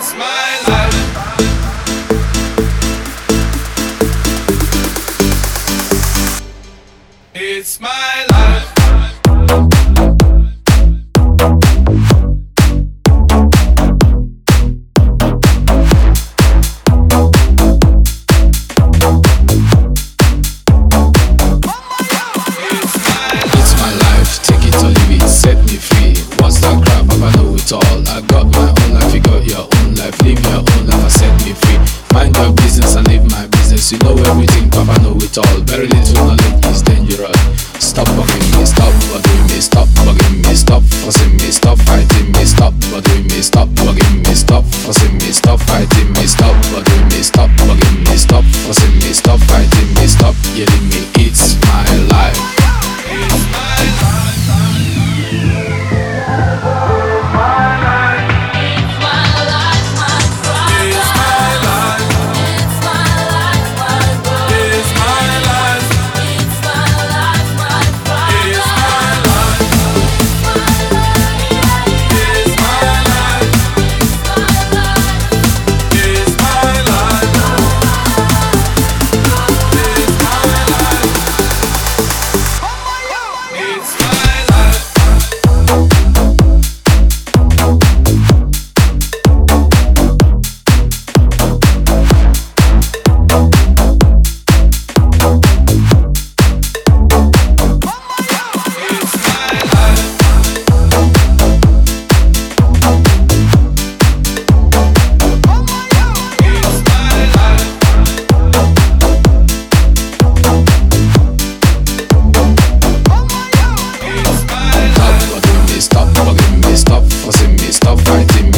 It's my life. It's my life. mind your business and live my business. You know everything, Papa know it all. Very little knowledge is there.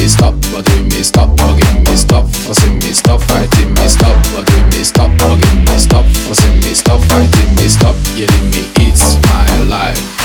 me stop, bugging me stop, bugging me stop, fussing me stop, fighting me stop, bugging me stop, bugging me stop, fussing me stop, fighting me stop, yelling me it's my life.